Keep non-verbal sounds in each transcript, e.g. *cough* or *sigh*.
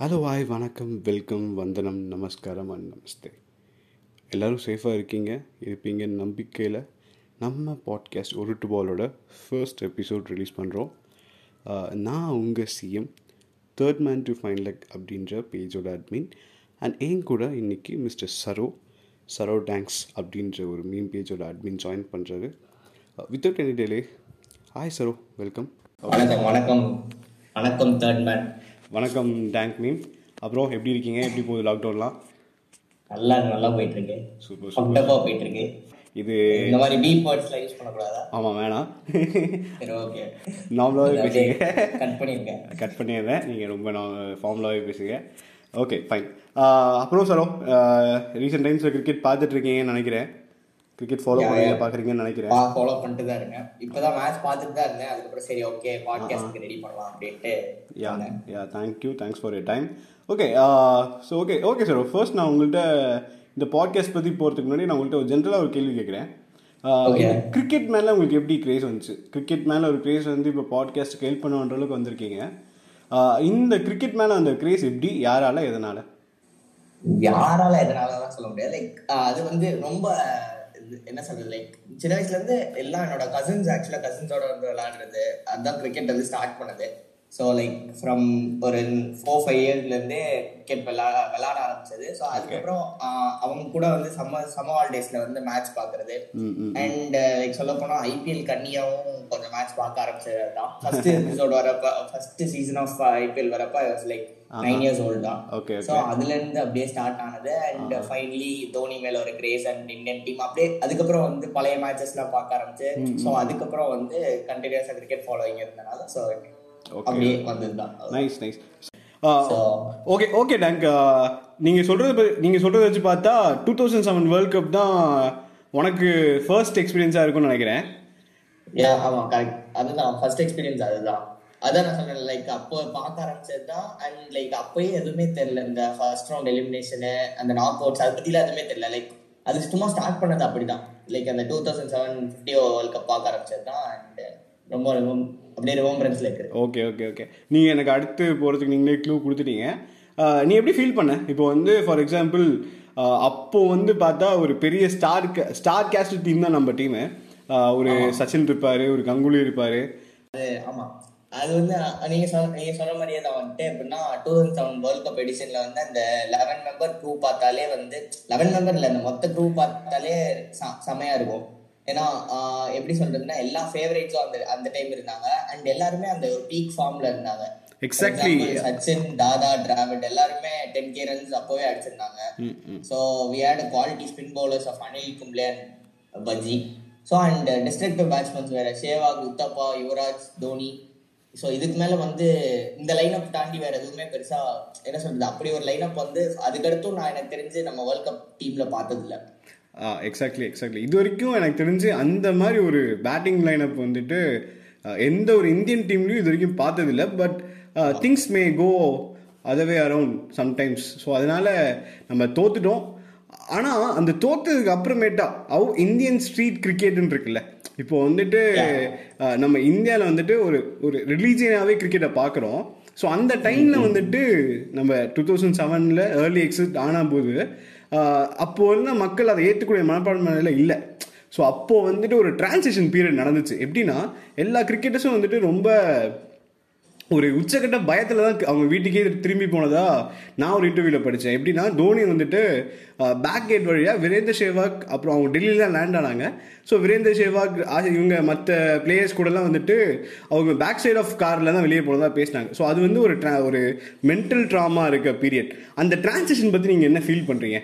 Hello hi வணக்கம் welcome வந்தனம் நமஸ்காரம் அண்ட் நமஸ்தே எல்லோரும் சேஃபாக இருக்கீங்க? இருப்பீங்க நம்பிக்கையில். நம்ம பாட்காஸ்ட் உருட்டு பாலோட ஃபர்ஸ்ட் எபிசோட் ரிலீஸ் பண்ணுறோம் நான் உங்கள் CM third man to fine leg அப்படின்ற பேஜோட அட்மின் அண்ட் என் கூட இன்றைக்கி மிஸ்டர் சரோ சரோ டேங்க்ஸ் அப்படின்ற ஒரு மீன் பேஜோட அட்மின் ஜாயின் பண்ணுறாரு without any delay hi Saro welcome வணக்கம் வணக்கம். வணக்கம் தேர்ட் மேன் வணக்கம் டேங்க் மீன் அப்புறம் எப்படி இருக்கீங்க? எப்படி போகுது லாக்டவுன்லாம் நல்லா நல்லா போயிட்டு இருக்கு சூப்பர். பக்கமா போயிட்டு இருக்கு இது இந்த மாதிரி டீப் வேர்ட்ஸ்லாம் யூஸ் பண்ணக்கூடாதா? ஆமாம் வேணாம். சரி ஓகே நார்மலாகவே பேசுங்க. கட் பண்ணிருக்கேன் கட் பண்ணிடுறேன். நீங்கள் ரொம்ப ஃபார்மலாகவே பேசுங்க. ஓகே ஃபைன் அப்புறம் சரோ ரீசெண்ட் டைம்ஸில் கிரிக்கெட் பார்த்துட்டு இருக்கீங்கன்னு நினைக்கிறேன். கிரிக்கெட் ஃபாலோ பண்ணுறீங்க பார்க்குறீங்கன்னு நினைக்கிறேன். ஃபாலோ பண்ணிட்டு தான் இருக்கேன். இப்பதான் மேட்ச் பார்த்துட்டு தான் இருந்தேன். அதுக்கப்புறம் சரி ஓகே பாட்காஸ்ட்க்கு ரெடி பண்ணலாம் அப்படின்ட்டு yeah yeah thank you thanks for your time okay so okay okay sir first நான் உங்கள்கிட்ட இந்த பாட்காஸ்ட் பற்றி போகிறதுக்கு முன்னாடி நான் உங்கள்கிட்ட ஒரு ஜென்ரலாக ஒரு கேள்வி கேட்குறேன். கிரிக்கெட் மேலே உங்களுக்கு எப்படி கிரேஸ் வந்துச்சு? கிரிக்கெட் மேலே ஒரு கிரேஸ் வந்து இப்போ பாட்காஸ்ட்டுக்கு ஹெல்ப் பண்ணுன்ற அளவுக்கு வந்திருக்கீங்க. ஆஹ் இந்த கிரிக்கெட் மேலே அந்த கிரேஸ் எப்படி? யாரால எதனால்? யாரால எதனாலலாம் சொல்ல முடியாது. லைக் அது வந்து ரொம்ப என்ன சொல்றது லைக் சின்ன வயசுல இருந்து எல்லாம் என்னோட கசின்ஸ் ஆக்சுவலா கசின்ஸோட வந்து விளையாடுறது அதுதான் கிரிக்கெட் வந்து ஸ்டார்ட் பண்ணது. ஸோ லைக் ஃப்ரம் ஒரு ஃபோர் ஃபைவ் இயர்ஸ்ல இருந்தே கிரிக்கெட் விளையாட விளையாட ஆரம்பிச்சது. ஸோ அதுக்கப்புறம் அவங்க கூட வந்து சம்மர் சம்மர் ஹாலிடேஸ்ல வந்து மேட்ச் பாக்குறது. அண்ட் லைக் சொல்ல போனா ஐபிஎல் கன்னியாவும் கொஞ்சம் மேட்ச் பார்க்க ஆரம்பிச்சது தான் ஃபர்ஸ்ட் எபிசோட் வரப்ப ஃபர்ஸ்ட் சீசன் ஆஃப் ஐபிஎல் வரப்ப லைக் நைன் இயர்ஸ் ஓல்டு தான். ஓகே ஸோ அதுல இருந்து அப்படியே ஸ்டார்ட் ஆனது. அண்ட் ஃபைனலி தோனி மேல ஒரு கிரேஸ் அண்ட் இந்தியன் டீம் அப்படியே அதுக்கப்புறம் வந்து பழைய மேட்சஸ் எல்லாம் பார்க்க ஆரம்பிச்சு. ஸோ அதுக்கப்புறம் வந்து கண்டினியூஸா கிரிக்கெட் ஃபாலோயிங் இருந்தனால ஸோ அப்படியே வந்ததுதான் nice nice okay okay thank நீங்கள் சொல்கிறது நீங்கள் சொல்கிறத வச்சு பார்த்தா two thousand seven world cup தான் உனக்கு ஃபர்ஸ்ட் எக்ஸ்பீரியன்ஸாக இருக்கும்னு நினைக்கிறேன். Yeah, ஆமா கரெக்ட் அதுதான் ஃபர்ஸ்ட் எக்ஸ்பீரியன்ஸ் அதுதான். அதான் நான் சொன்னேன் லைக் அப்போ பார்க்க ஆரம்பிச்சது தான் அண்ட் லைக் அப்பயே எதுவுமே தெரியல. இந்த ஃபர்ஸ்ட் ரவுண்ட் எலிமினேஷனு அந்த நாக் அவுட்ஸ் அதை பத்திலாம் எதுவுமே தெரியல. லைக் அது சும்மா ஸ்டார்ட் பண்ணது அப்படிதான். லைக் அந்த two thousand seven fifty world cup பார்க்க ஆரம்பிச்சது தான் அண்ட் ரொம்ப ரொம்ப அப்படியே ரிமம்பரன்ஸ்ல இருக்கு. ஓகே ஓகே ஓகே நீங்கள் எனக்கு அடுத்து போகிறதுக்கு நீங்களே க்ளூ கொடுத்துட்டீங்க. நீ எப்படி ஃபீல் பண்ண? இப்போ வந்து ஃபார் எக்ஸாம்பிள் அப்போ வந்து பார்த்தா ஒரு பெரிய ஸ்டார் ஸ்டார் கேஸ்ட் டீம் தான் நம்ம டீமு ஒரு சச்சின் இருப்பார் ஒரு கங்குலி இருப்பார். அது ஆமா. அது வந்து நீங்க நீங்க சொன்ன மாதிரியே தான் வந்துட்டு எப்படின்னா two thousand seven world cup எடிஷன்ல வந்து அந்த லெவன் மெம்பர் க்ரூ பார்த்தாலே வந்து லெவன் மெம்பர் இல்ல அந்த மொத்த க்ரூ பார்த்தாலே செமையா இருக்கும். ஏன்னா எப்படி சொல்றதுன்னா எல்லா ஃபேவரேட்ஸும் அந்த அந்த டைம் இருந்தாங்க. அண்ட் எல்லாருமே அந்த ஒரு பீக் ஃபார்ம்ல இருந்தாங்க. Example, சச்சின் தாதா டிராவிட் எல்லாருமே டென் கே ரன்ஸ் அப்போவே அடிச்சிருந்தாங்க. So we had quality spin bowlers of Anil Kumble and Bhajji so and destructive batsmen வேற சேவாக் உத்தப்பா யுவராஜ் தோனி ஸோ இதுக்கு மேல வந்து இந்த லைனப் தாண்டி வேற எதுவுமே பெருசா என்ன சொல்றது அப்படி ஒரு லைனப் வந்து அதுக்கடுத்தும் நான் எனக்கு தெரிஞ்சு நம்ம வேர்ல்ட் கப் டீம்ல பார்த்தது இல்ல எக்ஸாக்ட்லி எக்ஸாக்ட்லி இது வரைக்கும் எனக்கு தெரிஞ்சு அந்த மாதிரி ஒரு பேட்டிங் லைனப் வந்துட்டு எந்த ஒரு இந்தியன் டீம்லையும் இது வரைக்கும் பார்த்ததில்ல பட் திங்ஸ் மே கோ அதவே அரவுண்ட் சம்டைம்ஸ் ஸோ அதனால நம்ம தோத்துட்டோம். ஆனால் அந்த தோத்ததுக்கு அப்புறமேட்டா அவ் இந்தியன் ஸ்ட்ரீட் கிரிக்கெட்னு இருக்குல்ல. இப்போ வந்துட்டு நம்ம இந்தியாவில் வந்துட்டு ஒரு ஒரு ரிலீஜியனாகவே கிரிக்கெட்டை பார்க்குறோம். ஸோ அந்த டைமில் வந்துட்டு நம்ம டூ தௌசண்ட் செவனில் ஏர்லி எக்ஸிட் ஆன போது அப்போது வந்து மக்கள் அதை ஏற்றுக்கூடிய மனப்பான்மையில் இல்லை. ஸோ அப்போது வந்துட்டு ஒரு டிரான்சிஷன் பீரியட் நடந்துச்சு. எப்படின்னா எல்லா கிரிக்கெட்டர்ஸும் வந்துட்டு ரொம்ப ஒரு உச்சக்கட்ட பயத்தில் தான் அவங்க வீட்டுக்கே திரும்பி போனதா நான் ஒரு இன்டர்வியூவில் படித்தேன் எப்படின்னா தோனி வந்துட்டு பேக் கேட் வழியாக வீரேந்தர் சேவாக் அப்புறம் அவங்க டெல்லியில் தான் லேண்ட் ஆனாங்க. ஸோ வீரேந்தர் சேவாக் ஆ- இவங்க மற்ற பிளேயர்ஸ் கூடலாம் வந்துட்டு அவங்க பேக் சைடு ஆஃப் காரில் தான் வெளியே போனதாக பேசினாங்க. ஸோ அது வந்து ஒரு ட்ரா ஒரு மென்டல் ட்ராமா இருக்க பீரியட் அந்த டிரான்சிஷன் பற்றி நீங்கள் என்ன ஃபீல் பண்ணுறீங்க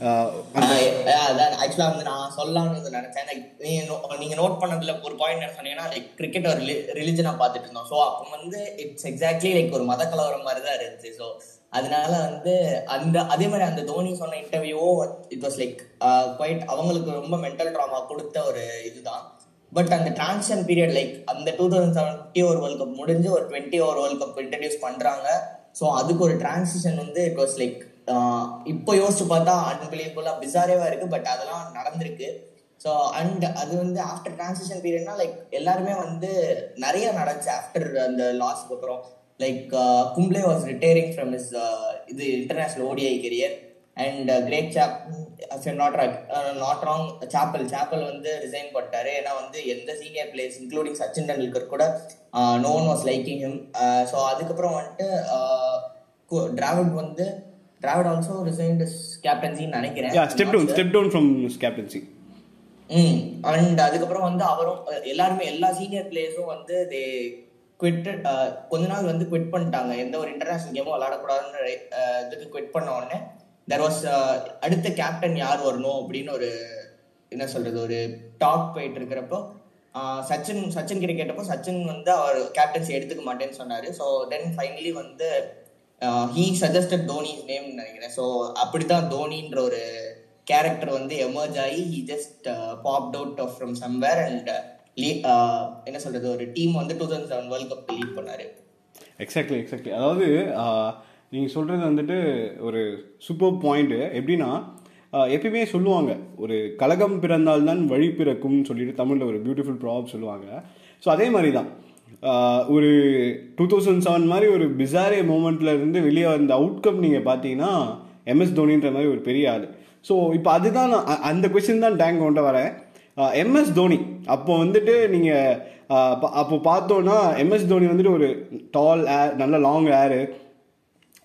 ஆக்சுவலாக அதான் வந்து நான் சொல்லலாம்னு நினச்சேன். நீங்கள் நீங்க நோட் பண்ணதில் ஒரு பாயிண்ட் என்ன சொன்னீங்கன்னா லைக் கிரிக்கெட் ஒரு ரிலிஜனா பார்த்துட்டு இருந்தோம். ஸோ அப்போ வந்து இட்ஸ் எக்ஸாக்ட்லி லைக் ஒரு மத கலவரம் மாதிரி தான் இருந்துச்சு. ஸோ அதனால வந்து அந்த அதே மாதிரி அந்த தோனி சொன்ன இன்டர்வியூவோ இட் வாஸ் லைக் குவைட் அவங்களுக்கு ரொம்ப மென்டல் ட்ராமா கொடுத்த ஒரு இதுதான். பட் அந்த டிரான்சிஷன் பீரியட் லைக் அந்த டூ தௌசண்ட் செவன்ட்டி ஒரு ஓவர் வேர்ல்ட் கப் முடிஞ்சு ஒரு twenty over world cup introduce பண்ணுறாங்க ஸோ அதுக்கு ஒரு டிரான்சிஷன் வந்து இட் வாஸ் லைக் இப்போ யோசிச்சு பார்த்தா அன்பிலீவபுல்லா பிசாரேவா இருக்கு பட் அதெல்லாம் நடந்திருக்கு. ஸோ அண்ட் அது வந்து ஆஃப்டர் டிரான்சிஷன் பீரியட்னா லைக் எல்லாருமே வந்து நிறைய நடந்துச்சு ஆஃப்டர் அந்த லாஸ்க்கு அப்புறம். Like Kumble was retiring from is இது international ODI career and Greg chap not not wrong Chappell Chappell வந்து ரிசைன் பண்ணிட்டாரு. ஏன்னா வந்து எந்த senior players including Sachin Tendulkar கூட no one was liking him so அதுக்கப்புறம் வந்துட்டு டிராவிட் வந்து டிராவிட் ஆல்சோ ரிசைன் கேப்டன்சின்னு நினைக்கிறேன். Step down step down from captaincy hmm and அதுக்கப்புறம் வந்து அவரும் எல்லாருமே எல்லா சீனியர் பிளேயர்ஸும் வந்து தே குவிட்டட் கொஞ்ச நாள் வந்து குவிட் பண்ணிட்டாங்க. எந்த ஒரு இன்டர்நேஷனல் கேமும் விளையாடக்கூடாதுன்னு அஹ், இதுக்கு குவிட் பண்ண உடனே தெர் வாஸ் அடுத்த கேப்டன் யார் வரணும் அப்படின்னு ஒரு என்ன சொல்றது ஒரு டாக் போயிட்டு இருக்கிறப்போ சச்சின் சச்சின் கிட்ட கேட்டப்போ சச்சின் வந்து அவர் கேப்டன்சி எடுத்துக்க மாட்டேன்னு சொன்னாரு. ஸோ தென் ஃபைனலி வந்து ஹீ சஜஸ்டட் தோனிஸ் நேம் நினைக்கிறேன். ஸோ அப்படிதான் தோனின்ற ஒரு கேரக்டர் வந்து எமர்ஜ் ஆகி he just popped out of from somewhere and என்ன சொல்றது ஒரு டீம் வந்து two thousand seven world cup lead பண்ணாரு. எக்ஸாக்ட்லி எக்ஸாக்ட்லி அதாவது uh, நீங்கள் சொல்கிறது வந்துட்டு ஒரு சூப்பர் பாயிண்ட்டு எப்படின்னா uh, எப்பயுமே சொல்லுவாங்க ஒரு கலகம் பிறந்தால்தான் வழி பிறக்கும்னு சொல்லிட்டு தமிழில் ஒரு பியூட்டிஃபுல் ப்ராப் சொல்லுவாங்க. ஸோ அதே மாதிரி தான் ஒரு டூ தௌசண்ட் செவன் மாதிரி ஒரு பிசாரே மூமெண்ட்ல இருந்து வெளியே வந்த அவுட்கம் நீங்கள் பார்த்தீங்கன்னா எம்எஸ் தோனின்ற மாதிரி ஒரு பெரிய ஆள். ஸோ இப்போ அதுதான் நான் அந்த கொஸ்டின் தான் டேங்க் கொண்டு வரேன். எம்எஸ் தோனி அப்போ வந்துட்டு நீங்கள் அப்போ பார்த்தோன்னா எம்எஸ் தோனி வந்துட்டு ஒரு டால் ஏர் நல்ல லாங் ஏரு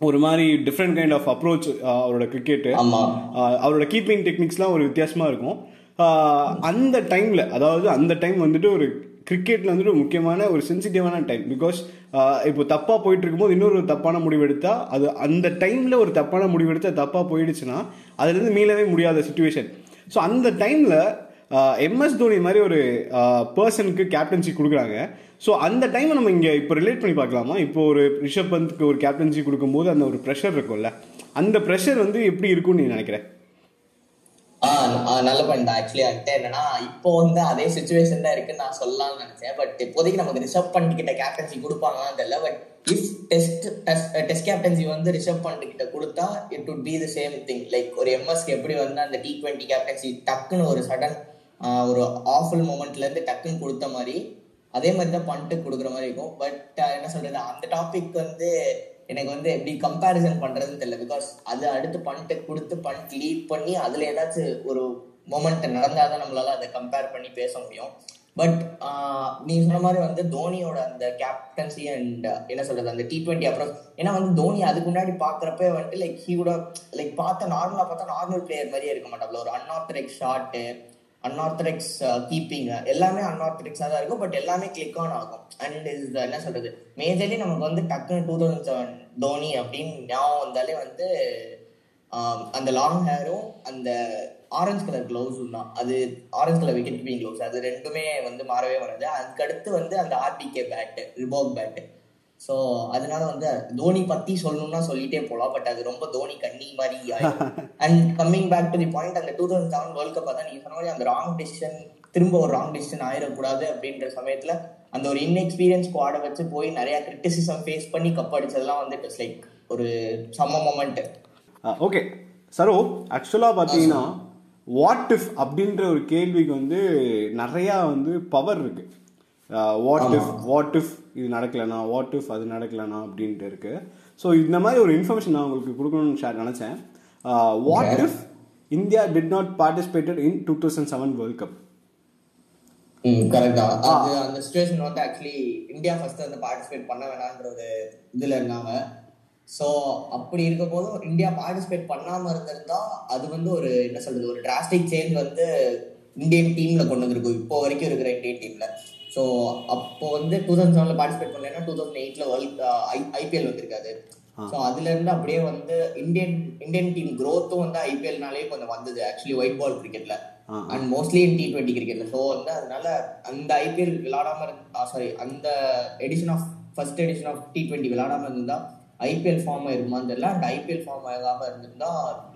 ஒரு மாதிரி டிஃப்ரெண்ட் கைண்ட் ஆஃப் அப்ரோச் அவரோட கிரிக்கெட்டு அவரோட கீப்பிங் டெக்னிக்ஸ்லாம் ஒரு வித்தியாசமாக இருக்கும். அந்த டைமில் அதாவது அந்த டைம் வந்துட்டு ஒரு கிரிக்கெட்டில் வந்துட்டு ஒரு முக்கியமான ஒரு சென்சிட்டிவான டைம் பிகாஸ் இப்போ தப்பாக போயிட்டு இருக்கும்போது இன்னொரு தப்பான முடிவு அது அந்த டைமில் ஒரு தப்பான முடிவு தப்பாக போயிடுச்சுன்னா அதுலேருந்து மீளவே முடியாத சுச்சுவேஷன் ஸோ அந்த டைமில் எம்எஸ் தோனி மாதிரி ஒரு பர்சனுக்கு கேப்டன்சி கொடுக்குறாங்க. ஸோ அந்த டைமை நம்ம இங்கே இப்போ ரிலேட் பண்ணி பார்க்கலாமா? இப்போ ஒரு ரிஷப் பந்த்க்கு ஒரு கேப்டன்சி கொடுக்கும்போது அந்த ஒரு ப்ரெஷர் இருக்கும்ல. அந்த ப்ரெஷர் வந்து எப்படி இருக்கும்னு நீ நினைக்கிறேன் நல்ல பாயிண்ட் ஆக்சுவலி வந்துட்டு என்னன்னா இப்போ வந்து அதே சுச்சுவேஷன் தான் இருக்குன்னு நான் சொல்லலாம்னு நினைச்சேன். பட் இப்போதைக்கு நமக்கு ரிஷப் பண்ட் கிட்ட கேப்டன்சி கொடுப்பாங்களான்னு தெரியல. But if test test captaincy வந்து ரிஷப் பண்ட் கிட்ட கொடுத்தா it would be the same thing like ஒரு எம்எஸ்க்கு எப்படி வந்து அந்த டி ட்வெண்ட்டி கேப்டன்சி டக்குன்னு ஒரு சடன் ஒரு ஆஃபுல் மூமெண்ட்ல இருந்து டக்குன்னு கொடுத்த மாதிரி அதே மாதிரி தான் பண்ணிட்டு கொடுக்குற மாதிரி இருக்கும். பட் என்ன சொல்றது? அந்த டாபிக் வந்து எனக்கு வந்து எப்படி கம்பேரிசன் பண்றதுன்னு தெரியல. பிகாஸ் அது அடுத்து பண்ணிட்டு கொடுத்து பண்ணிட்டு லீட் பண்ணி அதுல ஏதாச்சும் ஒரு மொமெண்ட் நடந்தாதான் நம்மளால அதை கம்பேர் பண்ணி பேச முடியும். பட் நீ சொன்ன மாதிரி வந்து தோனியோட அந்த கேப்டன்சி அண்ட் என்ன சொல்றது அந்த டி ட்வெண்ட்டி அப்புறம் ஏன்னா வந்து தோனி அதுக்கு முன்னாடி பாக்குறப்ப வந்துட்டு லைக் ஹீ கூட லைக் பார்த்த நார்மலா பார்த்தா நார்மல் பிளேயர் மாதிரியே இருக்க மாட்டாப்ல. ஒரு unorthodox shot unorthodox keeping uh, uh, எல்லாமே அன்ஆர்த்தடிக்ஸாக தான் இருக்கும் பட் எல்லாமே கிளிக் ஆன் ஆகும். அண்ட் இது uh, என்ன சொல்றது? மேஜர்லி நமக்கு வந்து டக்குன்னு டூ தௌசண்ட் செவன் தோனி அப்படின்னு ஞாபகம் வந்தாலே வந்து um, அந்த லாங் ஹேரும் அந்த ஆரஞ்சு கலர் க்ளவுஸும் தான். அது orange colour wicket keeping gloves அது ரெண்டுமே வந்து மாறவே வராது. அதுக்கடுத்து வந்து அந்த RBK bat Reebok bat so அதனால வந்து தோனி பத்தி சொல்லணும்னா சொல்லிட்டே போலாம். பட் அது ரொம்ப தோனி கண்ணி மாதிரி and coming back to the point அந்த two thousand seven world cup தான் நீங்க சொன்ன மாதிரி அந்த ராங் டிசிஷன் திரும்ப ஒரு ராங் டிசிஷன் ஆயிடக்கூடாது அப்படின்ற சமயத்துல அந்த ஒரு இன்எக்ஸ்பீரியன்ஸ் ஸ்குவாடை வச்சு போய் நிறைய கிரிட்டிசிசம் ஃபேஸ் பண்ணி கப் அடிச்சதெல்லாம் வந்து இட்ஸ் லைக் ஒரு சம்ம மொமெண்ட் ஓகே சரோ ஆக்சுவலாக பார்த்தீங்கன்னா வாட் இஃப் அப்படின்ற ஒரு கேள்விக்கு வந்து நிறையா வந்து பவர் இருக்கு. வாட் இஃப் வாட் இஃப் இது நடக்கலனா வாட் இஃப் அது நடக்கலனா அப்படின்ட்டு இருக்கு. ஸோ இந்த மாதிரி ஒரு இன்ஃபர்மேஷன் நான் உங்களுக்கு கொடுக்கணும்னு ஷேர் நினச்சேன். What if India did not participated in two thousand seven world cup correct அது அந்த சுச்சுவேஷன் வந்து ஆக்சுவலி இந்தியா ஃபர்ஸ்ட் வந்து பார்ட்டிசிபேட் பண்ண வேணான்ற ஒரு இதுல இருந்தாங்க. ஸோ அப்படி இருக்க போதும் இந்தியா பார்ட்டிசிபேட் பண்ணாம இருந்திருந்தா அது வந்து ஒரு என்ன சொல்றது ஒரு டிராஸ்டிக் சேஞ்ச் வந்து இந்தியன் டீம்ல கொண்டு வந்திருக்கும். இப்போ வரைக்கும் இருக்கிற இந்தியன் டீம்ல ஸோ அப்போ வந்து டூ தௌசண்ட் செவன்ல பார்ட்டிசிபேட் பண்ணலைன்னா டூ தௌசண்ட் எயிட்ல வேர்ல்ட் ஐபிஎல் வந்திருக்காது. ஸோ அதுல இருந்து அப்படியே வந்து இந்தியன் இந்தியன் டீம் growth-உம் வந்து ஐபிஎல்னாலே கொஞ்சம் வந்தது. ஆக்சுவலி ஒயிட் பால் கிரிக்கெட்ல. And mostly in T twenty கிரிக்கெட்ல ஸோ வந்து அதனால அந்த ஐபிஎல் விளையாடாம சாரி அந்த edition of first edition of T twenty விளையாடாம இருந்தா ஐபிஎல் ஃபார்ம் ஆயிருமான்னு தெரியல. அண்ட் ஐபிஎல் ஃபார்ம் ஆகாம இருந்திருந்தா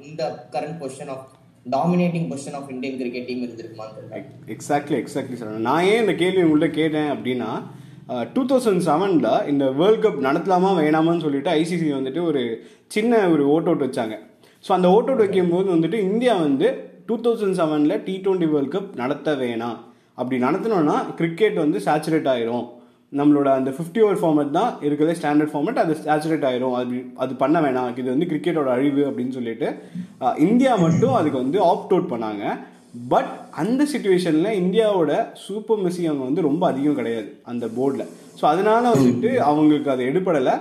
இந்த current position of dominating position of Indian cricket team இருந்திருக்குமான்னு exactly exactly sir நான் ஏன் இந்த கேள்வி உங்கள்கிட்ட கேட்டேன் அப்படின்னா டூ தௌசண்ட் செவனில் இந்த வேர்ல்ட் கப் நடத்தலாமா வேணாமான்னு சொல்லிட்டு ஐசிசி வந்துட்டு ஒரு சின்ன ஒரு ஓட் அவுட் வச்சாங்க. ஸோ அந்த ஓட் அவுட் வைக்கும்போது வந்துட்டு இந்தியா வந்து டூ தௌசண்ட் செவனில் டி டுவெண்ட்டி வேர்ல்ட் கப் நடத்த வேணாம். அப்படி நடத்தினோன்னா கிரிக்கெட் வந்து சேச்சுரேட் ஆயிரும். நம்மளோட அந்த ஃபிஃப்டி ஓவர் ஃபார்மேட் தான் இருக்கிறதே ஸ்டாண்டர்ட் ஃபார்மேட் அது சேச்சுரேட் ஆயிரும். அது அது பண்ண வேணாம். இது வந்து கிரிக்கெட்டோட அழிவு அப்படின்னு சொல்லிட்டு இந்தியா மட்டும் அதுக்கு வந்து ஆப்ட் அவுட் பண்ணாங்க. பட் அந்த சுச்சுவேஷனில் இந்தியாவோட சூப்பர் மெஸ்ஸி அவங்க வந்து ரொம்ப அதிகம் கிடையாது அந்த போர்டில் ஸோ அதனால வந்துட்டு அவங்களுக்கு அது எடுபடலை.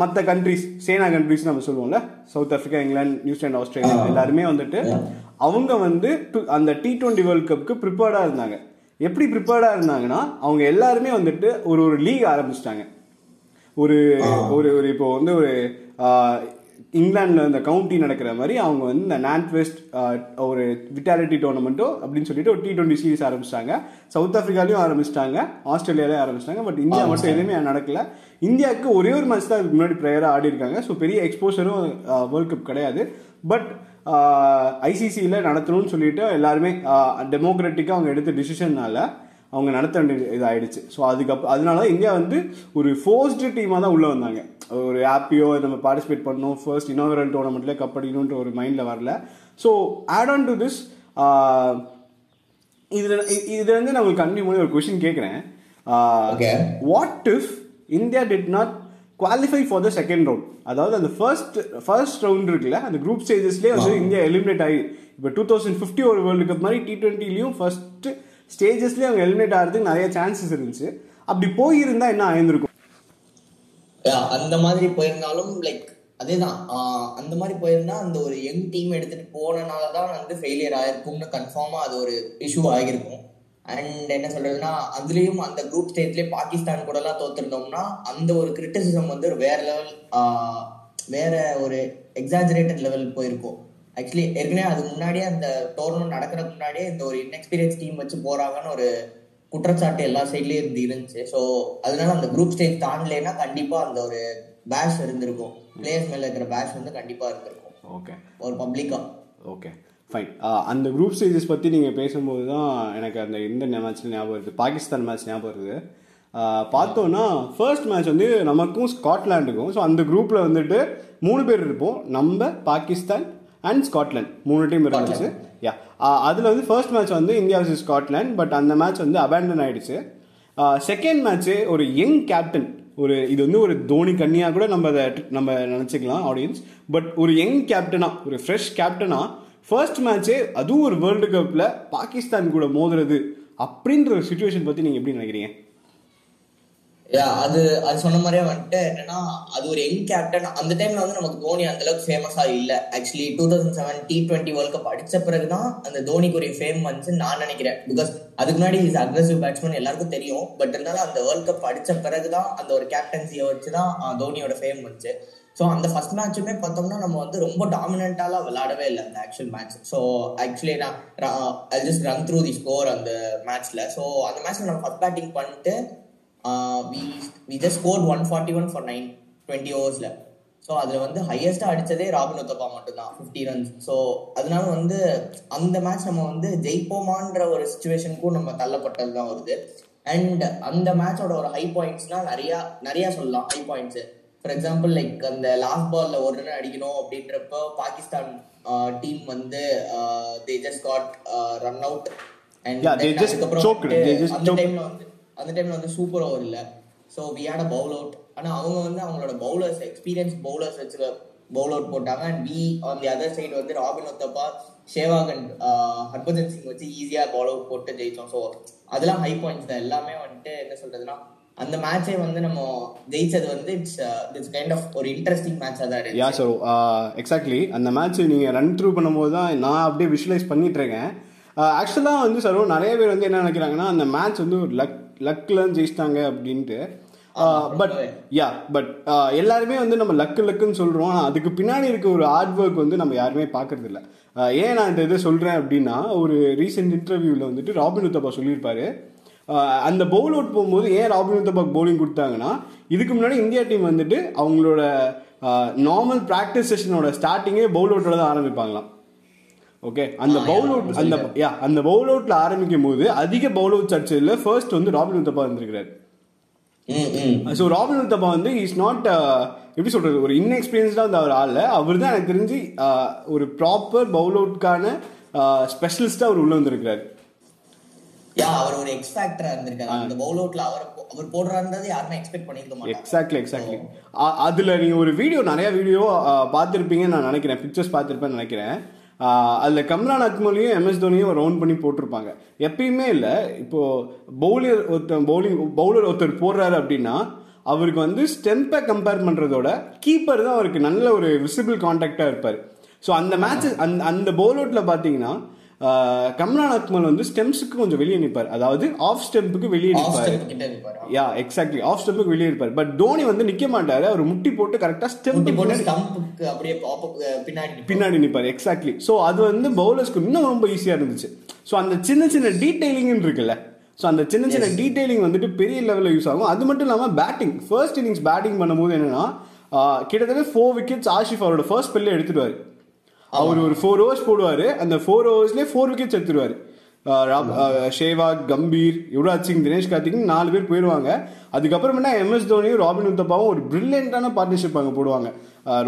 மற்ற கண்ட்ரிஸ் சேனா கண்ட்ரிஸ் நம்ம சொல்லுவோம்ல South Africa England New Zealand Australia எல்லாருமே வந்துட்டு அவங்க வந்து அந்த டி டுவெண்ட்டி வேர்ல்ட் கப்புக்கு ப்ரிப்பேர்டாக இருந்தாங்க. எப்படி ப்ரிப்பேர்டாக இருந்தாங்கன்னா அவங்க எல்லாருமே வந்துட்டு ஒரு ஒரு லீக் ஆரம்பிச்சிட்டாங்க. ஒரு ஒரு ஒரு இப்போ வந்து ஒரு ஆஹ், இங்கிலாந்துல இந்த கவுண்டி நடக்கிற மாதிரி அவங்க வந்து இந்த நார்த் வெஸ்ட் ஒரு விட்டாலிட்டி டோர்னமெண்ட்டோ அப்படின்னு சொல்லிட்டு ஒரு டி டுவெண்ட்டி சீரிஸ் ஆரம்பிச்சிட்டாங்க. சவுத் ஆப்பிரிக்காலையும் ஆரம்பிச்சிட்டாங்க ஆஸ்திரேலியாலையும் ஆரம்பிச்சிட்டாங்க பட் இந்தியா மட்டும் எதுவுமே நடக்கல. இந்தியாவுக்கு ஒரே ஒரு மேட்ச் தான் இதுக்கு முன்னாடி ப்ளேயராக ஆடி இருக்காங்க. ஸோ பெரிய எக்ஸ்போசரும் வேர்ல்ட் கப் கிடையாது. பட் ஐசிசியில் நடத்தணும்னு சொல்லிட்டு எல்லாருமே டெமோக்ராட்டிக்காக அவங்க எடுத்த டிசிஷன்னால அவங்க நடத்த வேண்டிய இது ஆயிடுச்சு ஸோ அதுக்கப்புறம் அதனால இந்தியா வந்து ஒரு ஃபோர்ஸ்டு டீமாக தான் உள்ளே வந்தாங்க. ஒரு ஆப்பியோ நம்ம பார்ட்டிசிபேட் பண்ணணும் ஃபர்ஸ்ட் இனோவரல் டோர்னமெண்ட்ல கப் அடிக்கணுன்ற ஒரு மைண்டில் வரல. So add on to this இதில் இது வந்து நான் உங்களுக்கு கண்டினியூ பண்ணி ஒரு கொஷின் கேட்குறேன். What if India did not qualify for the second round அதாவது அந்த ஃபர்ஸ்ட் ஃபர்ஸ்ட் ரவுண்ட் இருக்குல்ல அந்த குரூப் ஸ்டேஜஸ்லேயே வந்து இந்தியா எலிமினேட் ஆகி இப்போ டூ தௌசண்ட் ஃபிஃப்டி ஒரு வேர்ல்டு கப் மாதிரி டி டுவெண்ட்டிலையும் ஃபர்ஸ்ட் ஸ்டேஜஸ்லேயே அவங்க எலிமினேட் ஆகிறதுக்கு நிறைய சான்சஸ் இருந்துச்சு. அப்படி போயிருந்தா என்ன ஆயிருந்திருக்கும்? அந்த மாதிரி போயிருந்தாலும் லைக் அதேதான். அந்த மாதிரி போயிருந்தா அந்த ஒரு யங் டீம் எடுத்துட்டு போனனால தான் வந்து ஃபெயிலியர் ஆயிருக்கும்னு கன்ஃபார்மா அது ஒரு இஷ்யூ ஆகிருக்கும் அண்ட் என்ன சொல்றதுன்னா அதுலயும் அந்த குரூப் ஸ்டேஜ்லயே பாகிஸ்தான் கூட எல்லாம் தோத்துருந்தோம்னா அந்த ஒரு கிரிட்டிசிசம் வந்து ஒரு வேற லெவல் வேற ஒரு எக்ஸாஜரேட்டட் லெவல் போயிருக்கும். ஆக்சுவலி ஏற்கனவே அதுக்கு முன்னாடியே அந்த டோர்னமெண்ட் நடக்கிறதுக்கு முன்னாடியே இந்த ஒரு இன்எக்ஸ்பீரியன்ஸ் டீம் வச்சு போறாங்கன்னு ஒரு குற்றச்சாட்டு எல்லா சைட்லயும் இருந்து இருந்துச்சு. ஸோ அதனால அந்த குரூப் ஸ்டேஜ் தாண்டலைன்னா கண்டிப்பா அந்த ஒரு பேஷ் இருந்திருக்கும். பிளேயர்ஸ் மேல இருக்கிற பேஷ் வந்து கண்டிப்பா இருந்திருக்கும். ஓகே ஒரு பப்ளிக்கா ஓகே ஃபைன் அந்த குரூப் ஸ்டேஜஸ் பற்றி நீங்கள் பேசும்போது தான் எனக்கு அந்த இந்த மேட்ச் ஞாபகம் வருது. பாகிஸ்தான் மேட்ச் ஞாபகம் ஆஹ் பார்த்தோன்னா ஃபர்ஸ்ட் மேட்ச் வந்து நமக்கும் ஸ்காட்லாண்டுக்கும் ஸோ அந்த குரூப்பில் வந்துட்டு மூணு பேர் இருப்போம். நம்ம பாகிஸ்தான் அண்ட் ஸ்காட்லாந்து. மூணு டீம் இருந்துச்சு. அதில் வந்து ஃபர்ஸ்ட் மேட்ச் வந்து இந்தியா வர்சஸ் ஸ்காட்லாண்ட் பட் அந்த மேட்ச் வந்து அபேண்டன் ஆகிடுச்சு செகண்ட் மேட்ச்சு ஒரு யங் கேப்டன் ஒரு இது வந்து ஒரு தோனி கண்ணியாக கூட நம்ம அதை நம்ம நினச்சிக்கலாம் ஆடியன்ஸ் பட் ஒரு யங் கேப்டனா ஒரு ஃப்ரெஷ் கேப்டனா ஃபர்ஸ்ட் மேட்ச்சே அதுவும் ஒரு வேர்ல்டு கப்பில் பாகிஸ்தான் கூட மோதுறது அப்படின்ற ஒரு சுச்சுவேஷன் பற்றி நீங்கள் எப்படி நினைக்கிறீங்க? யா அது அது சொன்ன மாதிரியே வந்துட்டு என்னன்னா அது ஒரு யங் கேப்டன் அந்த டைம்ல வந்து நமக்கு தோனி அந்த அளவுக்கு ஃபேமஸா இல்ல. Actually two thousand seven T twenty world cup அடிச்ச பிறகுதான் அந்த தோனிக்கு ஒரு ஃபேம் வந்து நான் நினைக்கிறேன். பிகாஸ் அதுக்கு முன்னாடி இஸ் அக்ரெசிவ் பேட்ஸ்மேன் எல்லாருக்கும் தெரியும். பட் இருந்தாலும் அந்த வேர்ல்ட் கப் அடிச்ச பிறகுதான் அந்த ஒரு கேப்டன்சியை வச்சுதான் தோனியோட ஃபேம் வந்துச்சு. ஸோ அந்த ஃபர்ஸ்ட் மேட்சுமே பார்த்தோம்னா நம்ம வந்து ரொம்ப டாமினண்டாலாம் விளையாடவே இல்லை அந்த ஆக்சுவல் மேட்ச் ஸோ ஆக்சுவலி நான் I just run through the score அந்த மேட்ச்ல ஸோ அந்த மேட்ச்ல நம்ம ஃபர்ஸ்ட் பேட்டிங் பண்ணிட்டு we we just score one forty one for nine twenty ஓவர்ஸில் so அதில் வந்து ஹையஸ்ட்டாக அடித்ததே ராபின் உத்தப்பா மட்டும்தான் ஃபிஃப்டி ரன்ஸ் ஸோ அதனால வந்து அந்த மேட்ச் நம்ம வந்து ஜெயிப்போமான்ற ஒரு சுச்சுவேஷனுக்கும் நம்ம தள்ளப்பட்டது தான் வருது. அண்ட் அந்த மேட்சோட ஒரு ஹை பாயிண்ட்ஸ்னால் நிறையா நிறையா சொல்லலாம் high points for example like அந்த லாஸ்ட் பால்ல ஒரு ரன் அடிக்கணும் அப்படின்றப்போ பாகிஸ்தான் டீம் வந்து they just got run out. They just அந்த. டைம்ல வந்து அந்த டைம்ல வந்து சூப்பர் ஓவர் இல்லை. So we had a bowl out ஆனால் அவங்க வந்து அவங்களோட பவுலர்ஸ் எக்ஸ்பீரியன்ஸ் பவுலர்ஸ் வச்சு பவுல் அவுட் போட்டாங்க. And we on the other side வந்து ராபின் ஒத்தப்பா ஷேவாக் அண்ட் ஹர்பஜன் சிங் வச்சு ஈஸியாக பவுல் அவுட் போட்டு ஜெயித்தோம் ஸோ அதெல்லாம் ஹை பாயிண்ட்ஸ் தான். எல்லாமே வந்துட்டு என்ன சொல்றதுன்னா அந்த மேட்சே வந்து நம்ம ஜெயிச்சது வந்து இட்ஸ் இட்ஸ் கைண்ட் ஆஃப் ஒரு இன்ட்ரெஸ்டிங் மேட்சாக தான் இருக்கு யா ஸோ எக்ஸாக்ட்லி அந்த மேட்ச் நீங்கள் ரன் த்ரூ பண்ணும்போது தான் நான் அப்படியே விஷுவலைஸ் பண்ணிட்டு இருக்கேன். Uh, ஆக்சுவலாக வந்து சரோ நிறைய பேர் வந்து என்ன நினைக்கிறாங்கன்னா அந்த மேட்ச் வந்து ஒரு லக் லக்கில் ஜெயிச்சிட்டாங்க அப்படின்ட்டு. பட் யா பட் எல்லாருமே வந்து நம்ம லக்கு லக்குன்னு சொல்கிறோம் ஆனால் அதுக்கு பின்னாடி இருக்க ஒரு ஹார்ட் ஒர்க் வந்து நம்ம யாருமே பார்க்கறது இல்ல ஏன் நான் இந்த இதை சொல்கிறேன் அப்படின்னா ஒரு ரீசெண்ட் இன்டர்வியூவில் வந்துட்டு ராபின் உத்தப்பா சொல்லியிருப்பாரு. அந்த பவுல் அவுட் போகும்போது ஏன் ராபின் உத்தப்பாக்கு பவுலிங் கொடுத்தாங்கன்னா இதுக்கு முன்னாடி இந்தியா டீம் வந்துட்டு அவங்களோட நார்மல் ப்ராக்டிஸ் செஷனோட ஸ்டார்டிங்கே பவுல் அவுட்டோட தான் ஆரம்பிப்பாங்களாம். ஓகே அந்த பவுல் அவுட் அந்த யா அந்த பவுல் அவுட்ல ஆரம்பிக்கும் போது அதிக பவுல் அவுட் சர்ச்சையில் ஃபர்ஸ்ட் வந்து ராபின் உத்தப்பா வந்திருக்கிறாரு. ம் ம். ஸோ ராபின் உத்தப்பா வந்து இஸ் நாட் எப்படி சொல்றது ஒரு இன்எக்ஸ்பீரியன்ஸ்டாக வந்து அவர் ஆள். அவர் தான் எனக்கு தெரிஞ்சு uh, ஒரு ப்ராப்பர் பவுல் அவுட்கான ஸ்பெஷலிஸ்டாக அவர் உள்ள வந்திருக்கிறாரு. யா அவர் ஒரு எக்ஸ் ஃபேக்டரா இருந்திருக்காரு. அந்த பவுல் அவுட்ல அவர் அவர் போடுறாருன்றது யாருமே எக்ஸ்பெக்ட் பண்ணிருக்க மாட்டாங்க. எக்ஸாக்ட்லி எக்ஸாக்ட்லி அதில் நீங்கள் ஒரு வீடியோ நிறைய வீடியோ பார்த்துருப்பீங்கன்னு நான் நினைக்கிறேன். பிக்சர்ஸ் பார்த்துருப்பேன்னு நினைக்கிறேன். அதில் கம்ரான் அக்மலையும் எம்எஸ் தோனியும் ரவுண்ட் பண்ணி போட்டிருப்பாங்க. எப்பயுமே இல்லை இப்போது பவுலர் ஒருத்தர் பவுலிங் பவுலர் ஒருத்தர் போடுறாரு அப்படின்னா அவருக்கு வந்து ஸ்டெம்பை கம்பேர் பண்ணுறதோட கீப்பர் தான் அவருக்கு நல்ல ஒரு விசிபிள் கான்டாக்டாக இருப்பார். ஸோ அந்த மேட்ச் அந்த அந்த பவுல் அவுட்டில் பார்த்தீங்கன்னா ஆஹ், கம்ரான் அக்மல் வந்து ஸ்டெம்ஸுக்கு கொஞ்சம் வெளியே நிற்பார். அதாவது ஆஃப் ஸ்டெம்புக்கு வெளியே நிற்பார். யா எக்ஸாக்ட்லி ஆஃப் ஸ்டெப்புக்கு வெளியே இருப்பார் பட் தோனி வந்து நிக்க மாட்டாரு. அவர் முட்டி போட்டு கரெக்டா ஸ்டெப் முட்டி போட்டு ஸ்டம்புக்கு அப்படியே பின்னாடி நிப்பார். எக்ஸாக்ட்லி ஸோ அது வந்து பவுலர்ஸ்க்கு இன்னும் ரொம்ப ஈஸியா இருந்துச்சு. ஸோ அந்த சின்ன சின்ன டீடைலிங் இருக்குல்ல. ஸோ அந்த சின்ன சின்ன டீடைலிங் வந்துட்டு பெரிய லெவலில் யூஸ் ஆகும். அது மட்டும் இல்லாமல் பேட்டிங் ஃபர்ஸ்ட் இன்னிங்ஸ் பேட்டிங் பண்ணும்போது என்னன்னா கிட்டத்தட்ட ஃபோர் விக்கெட்ஸ் ஆஷிஃப் அவரோட ஃபர்ஸ்ட் ஸ்பெல்ல எடுத்துடுவார். அவர் ஒரு ஃபோர் ஓவர்ஸ் போடுவார். அந்த ஃபோர் ஓவர்ஸ்லேயே ஃபோர் விக்கெட்ஸ் எடுத்துருவார். ஷேவாக் கம்பீர் யுவராஜ் சிங் தினேஷ் கார்த்திக் நாலு பேர் போயிடுவாங்க அதுக்கப்புறமேட்டா எம்எஸ் தோனியும் ராபின் உத்தப்பாவும் ஒரு பிரில்லியண்டான பார்ட்னர்ஷிப் அங்கே போடுவாங்க.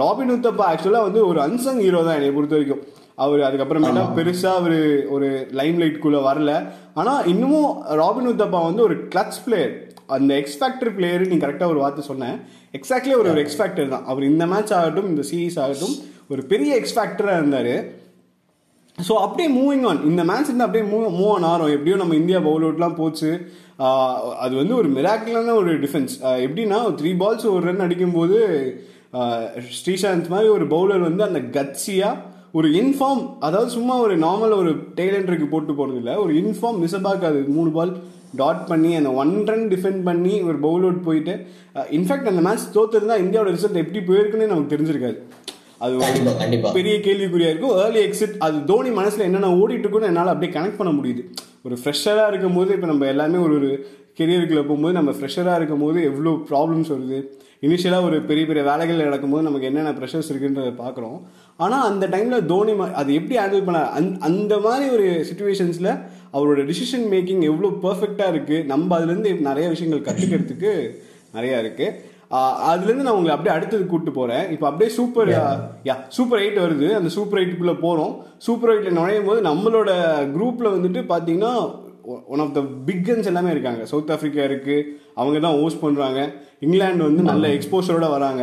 ராபின் உத்தப்பா ஆக்சுவலாக வந்து ஒரு அன்சங் ஹீரோ தான் என்னை பொறுத்த வரைக்கும். அவர் அதுக்கப்புறமேட்டா பெருசா அவர் ஒரு லைம் லைட்குள்ள வரல. ஆனா இன்னமும் ராபின் உத்தப்பா வந்து ஒரு கிளச் பிளேயர் அந்த எக்ஸ் ஃபேக்டர் பிளேயர் நீ கரெக்டாக ஒரு வார்த்தை சொன்னேன் எக்ஸாக்ட்லி ஒரு ஒரு எக்ஸ் ஃபேக்டர் தான். அவர் இந்த மேட்ச் ஆகட்டும் இந்த சீரீஸ் ஆகட்டும் ஒரு பெரிய எக்ஸ்ஃபேக்டராக இருந்தார். ஸோ அப்படியே மூவிங் ஆன் இந்த மேட்ச் இருந்து அப்படியே மூவ் மூவ் ஆன் ஆகிறோம் எப்படியோ நம்ம இந்தியா பவுல் அவுட்லாம் போச்சு. அது வந்து ஒரு மிராக்கிளான ஒரு டிஃபென்ஸ் எப்படின்னா த்ரீ பால்ஸ் ஒரு ரன் அடிக்கும்போது ஸ்ரீசாந்த் மாதிரி ஒரு பவுலர் வந்து அந்த கட்சியாக ஒரு இன்ஃபார்ம் அதாவது சும்மா ஒரு நார்மல் ஒரு டெய்லண்டருக்கு போட்டு போகிறது இல்லை. ஒரு இன்ஃபார்ம் மிஸ்அபாக்கு அது மூணு பால் டாட் பண்ணி அந்த ஒன் ரன் டிஃபெண்ட் பண்ணி ஒரு பவுல் அவுட் போயிட்டு இன்ஃபேக்ட் அந்த மேட்ச் தோத்துருந்தா இந்தியாவோட ரிசல்ட் எப்படி போயிருக்குன்னு நமக்கு தெரிஞ்சிருக்காது. அது பெரிய கேள்விக்குறியா இருக்கும். ஏர்லி எக்ஸிட் அது தோனி மனசுல என்னென்ன ஓடிட்டு இருக்குன்னு என்னால் அப்படியே கனெக்ட் பண்ண முடியுது. ஒரு ஃப்ரெஷராக இருக்கும் போது இப்போ நம்ம எல்லாமே ஒரு ஒரு கெரியருக்குள்ள போகும்போது நம்ம ஃப்ரெஷராக இருக்கும் போது எவ்வளோ ப்ராப்ளம்ஸ் வருது. இனிஷியலாக ஒரு பெரிய பெரிய வேலைகள் நடக்கும்போது நமக்கு என்னென்ன ப்ரெஷர்ஸ் இருக்குன்றத பார்க்குறோம் ஆனால் அந்த டைமில் தோனி அது எப்படி ஹேண்டில் பண்ண அந் அந்த மாதிரி ஒரு சுச்சுவேஷன்ஸில் அவரோட டிசிஷன் மேக்கிங் எவ்வளோ பர்ஃபெக்டாக இருக்குது நம்ம அதுலேருந்து நிறைய விஷயங்கள் கற்றுக்கிறதுக்கு நிறையா இருக்குது அதுலேருந்து நான் உங்களை அப்படியே அடுத்தது கூப்பிட்டு போகிறேன் இப்போ அப்படியே சூப்பர் யா சூப்பர் எயிட் வருது. அந்த சூப்பர் எயிட்டுக்குள்ளே போகிறோம் சூப்பர் எயிட்டில் நுழையும் போது நம்மளோட குரூப்பில் வந்துட்டு பார்த்தீங்கன்னா ஒன் ஆஃப் த பிக்கன்ஸ் எல்லாமே இருக்காங்க. சவுத் ஆஃப்ரிக்கா இருக்குது அவங்க தான் ஹோஸ்ட் பண்ணுறாங்க இங்கிலாந்து வந்து நல்ல எக்ஸ்போஷரோட வராங்க.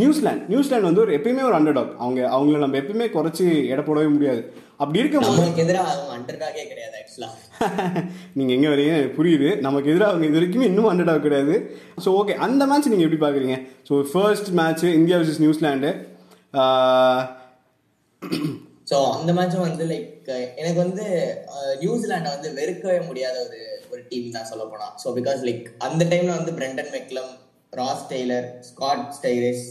நியூசிலாந்து நியூசிலாந்து வந்து ஒரு எப்பயுமே ஒரு அண்டர்டாக் அவங்க அவங்கள நம்ம எப்பயுமே குறைச்சி எடை போடவே முடியாது. அப்படி இருக்கும்போது நமக்கு எதிராக அவங்க அண்டர்டாகே கிடையாது ஆக்சுவலா *laughs* நீங்க எங்க வரீங்க? புரியுது. நமக்கு எதிராக அவங்க இது வரைக்கும் இன்னும் அண்டர்டாக் கிடையாது. ஸோ ஓகே அந்த மேட்ச் நீங்க எப்படி பாக்குறீங்க so first match India vs New Zealand. So *clears throat* அந்த மேட்சும் வந்து லைக் எனக்கு வந்து நியூசிலாண்டை வந்து வெறுக்கவே முடியாத ஒரு ஒரு டீம் தான் சொல்ல போனா. ஸோ பிகாஸ் லைக் அந்த டைம்ல வந்து Brendon McCullum Ross Taylor Scott Styris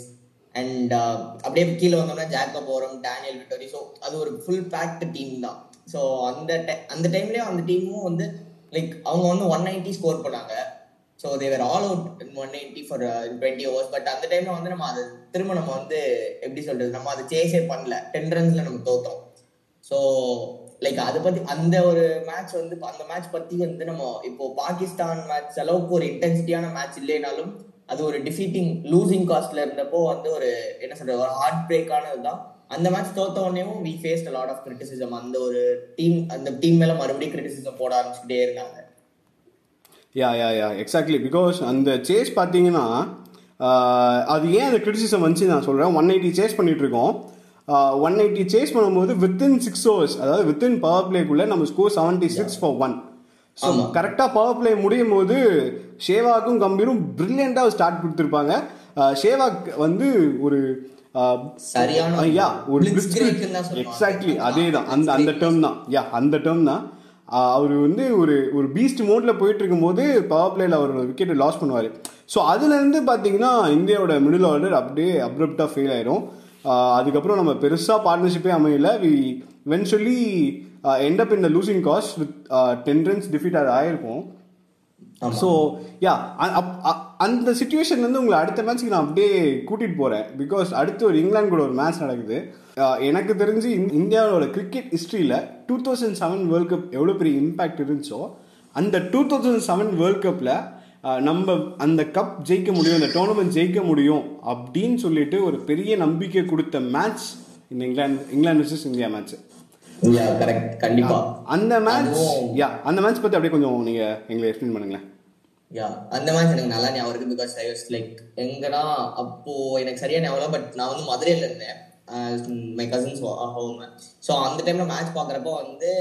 and uh, அப்படியே கீழே வந்தோம்னா ஜாக்கப் ஓரம் டேனியல் விட்டோரி ஸோ அது ஒரு ஃபுல் பேக்டு டீம் தான். ஸோ அந்த டை அந்த டைம்லேயும் அந்த டீமும் வந்து லைக் அவங்க வந்து ஒன் நைன்ட்டி ஸ்கோர் பண்ணாங்க. So they were all out one eighty for twenty overs but அந்த டைம்ல வந்து நம்ம அதை திரும்ப நம்ம வந்து எப்படி சொல்றது நம்ம அதை சேஸே பண்ணல. டென் ரன்ஸ்ல நம்ம தோத்தோம். ஸோ லைக் அதை பத்தி அந்த ஒரு மேட்ச் வந்து அந்த மேட்ச் பத்தி வந்து நம்ம இப்போ பாகிஸ்தான் மேட்ச் அளவுக்கு ஒரு இன்டென்சிட்டியான மேட்ச் இல்லைனாலும் அது ஒரு டிஃபீட்டிங் லூசிங் காஸ்ட்ல இருந்தப்போ வந்து ஒரு என்ன சொல்றது ஒரு ஹார்ட் பிரேக்கானது தான் அந்த மேட்ச் தோத்த உடனேவும் we faced lot of criticism அந்த ஒரு டீம் அந்த டீம் மேல மறுபடியும் கிரிட்டிசிசம் போட ஆரம்பிச்சுட்டே இருந்தாங்க. Yeah yeah yeah exactly because அந்த சேஸ் பார்த்தீங்கன்னா அது ஏன் அந்த கிரிட்டிசிசம் வந்துச்சு நான் சொல்கிறேன் ஒன் எயிட்டி சேஸ் பண்ணிட்டு இருக்கோம் ஒன் எயிட்டி சேஸ் பண்ணும்போது வித்தின் சிக்ஸ் ஓவர்ஸ் அதாவது வித்தின் பவர் பிளேக்குள்ளே நம்ம score seventy six for one so. கரெக்டாக பவர் பிளே முடியும் போது ஷேவாக்கும் கம்பீரும் பிரில்லியண்டாக ஸ்டார்ட் கொடுத்துருப்பாங்க. ஷேவாக் வந்து ஒரு சரியான யா ஒரு. எக்ஸாக்ட்லி அதே தான். அந்த அந்த டேர்ம் தான். யா அந்த டேர்ம் தான். அவர் வந்து ஒரு ஒரு பீஸ்ட் மோட்ல போயிட்டு இருக்கும்போது பவர் பிளேல அவர் விக்கெட்டை லாஸ் பண்ணுவார். ஸோ அதுலேருந்து பார்த்தீங்கன்னா இந்தியாவோட மிடில் ஆர்டர் அப்படியே அப்ரப்டாக ஃபெயில் ஆயிரும். அதுக்கப்புறம் நம்ம பெருசாக பார்ட்னர்ஷிப்பே அமையல. We eventually end up in the losing cause with ten runs defeat அது ஆயிருக்கும். ஸோ யா அந்த சுச்சுவேஷன்லேருந்து உங்களை அடுத்த மேட்ச்சுக்கு நான் அப்படியே கூட்டிகிட்டு போகிறேன் பிகாஸ் அடுத்து ஒரு இங்கிலாந்து கூட ஒரு மேட்ச் நடக்குது. எனக்கு தெரிஞ்சு இந்- இந்தியாவோட கிரிக்கெட் ஹிஸ்ட்ரியில் two thousand seven world cup எவ்வளோ பெரிய இம்பாக்ட் இருந்துச்சோ அந்த டூ தௌசண்ட் செவன் வேர்ல்ட் கப்பில் நம்ம அந்த கப் ஜெயிக்க முடியும் அந்த டோர்னமெண்ட் ஜெயிக்க முடியும் அப்படின்னு சொல்லிட்டு ஒரு பெரிய நம்பிக்கை கொடுத்த மேட்ச் இந்த England England vs India match yeah correct கண்டிப்பா. அந்த மேட்ச் யா அந்த மேட்ச் பத்தி அப்படியே கொஞ்சம் நீங்க எங்களை எக்ஸ்பிளைன் பண்ணுங்களேன். யா அந்த மேட்ச் எனக்கு நல்லா ஞாபகம் இருக்கு பிகாஸ் ஐ வாஸ் லைக் எங்கடா அப்போ எனக்கு சரியா ஞாபகம் பட் நான் வந்து மதுரையில இருந்தேன். மை கசின்ஸ் ஹோம் ஸோ அந்த டைம்ல மேட்ச் பார்க்குறப்போ வந்து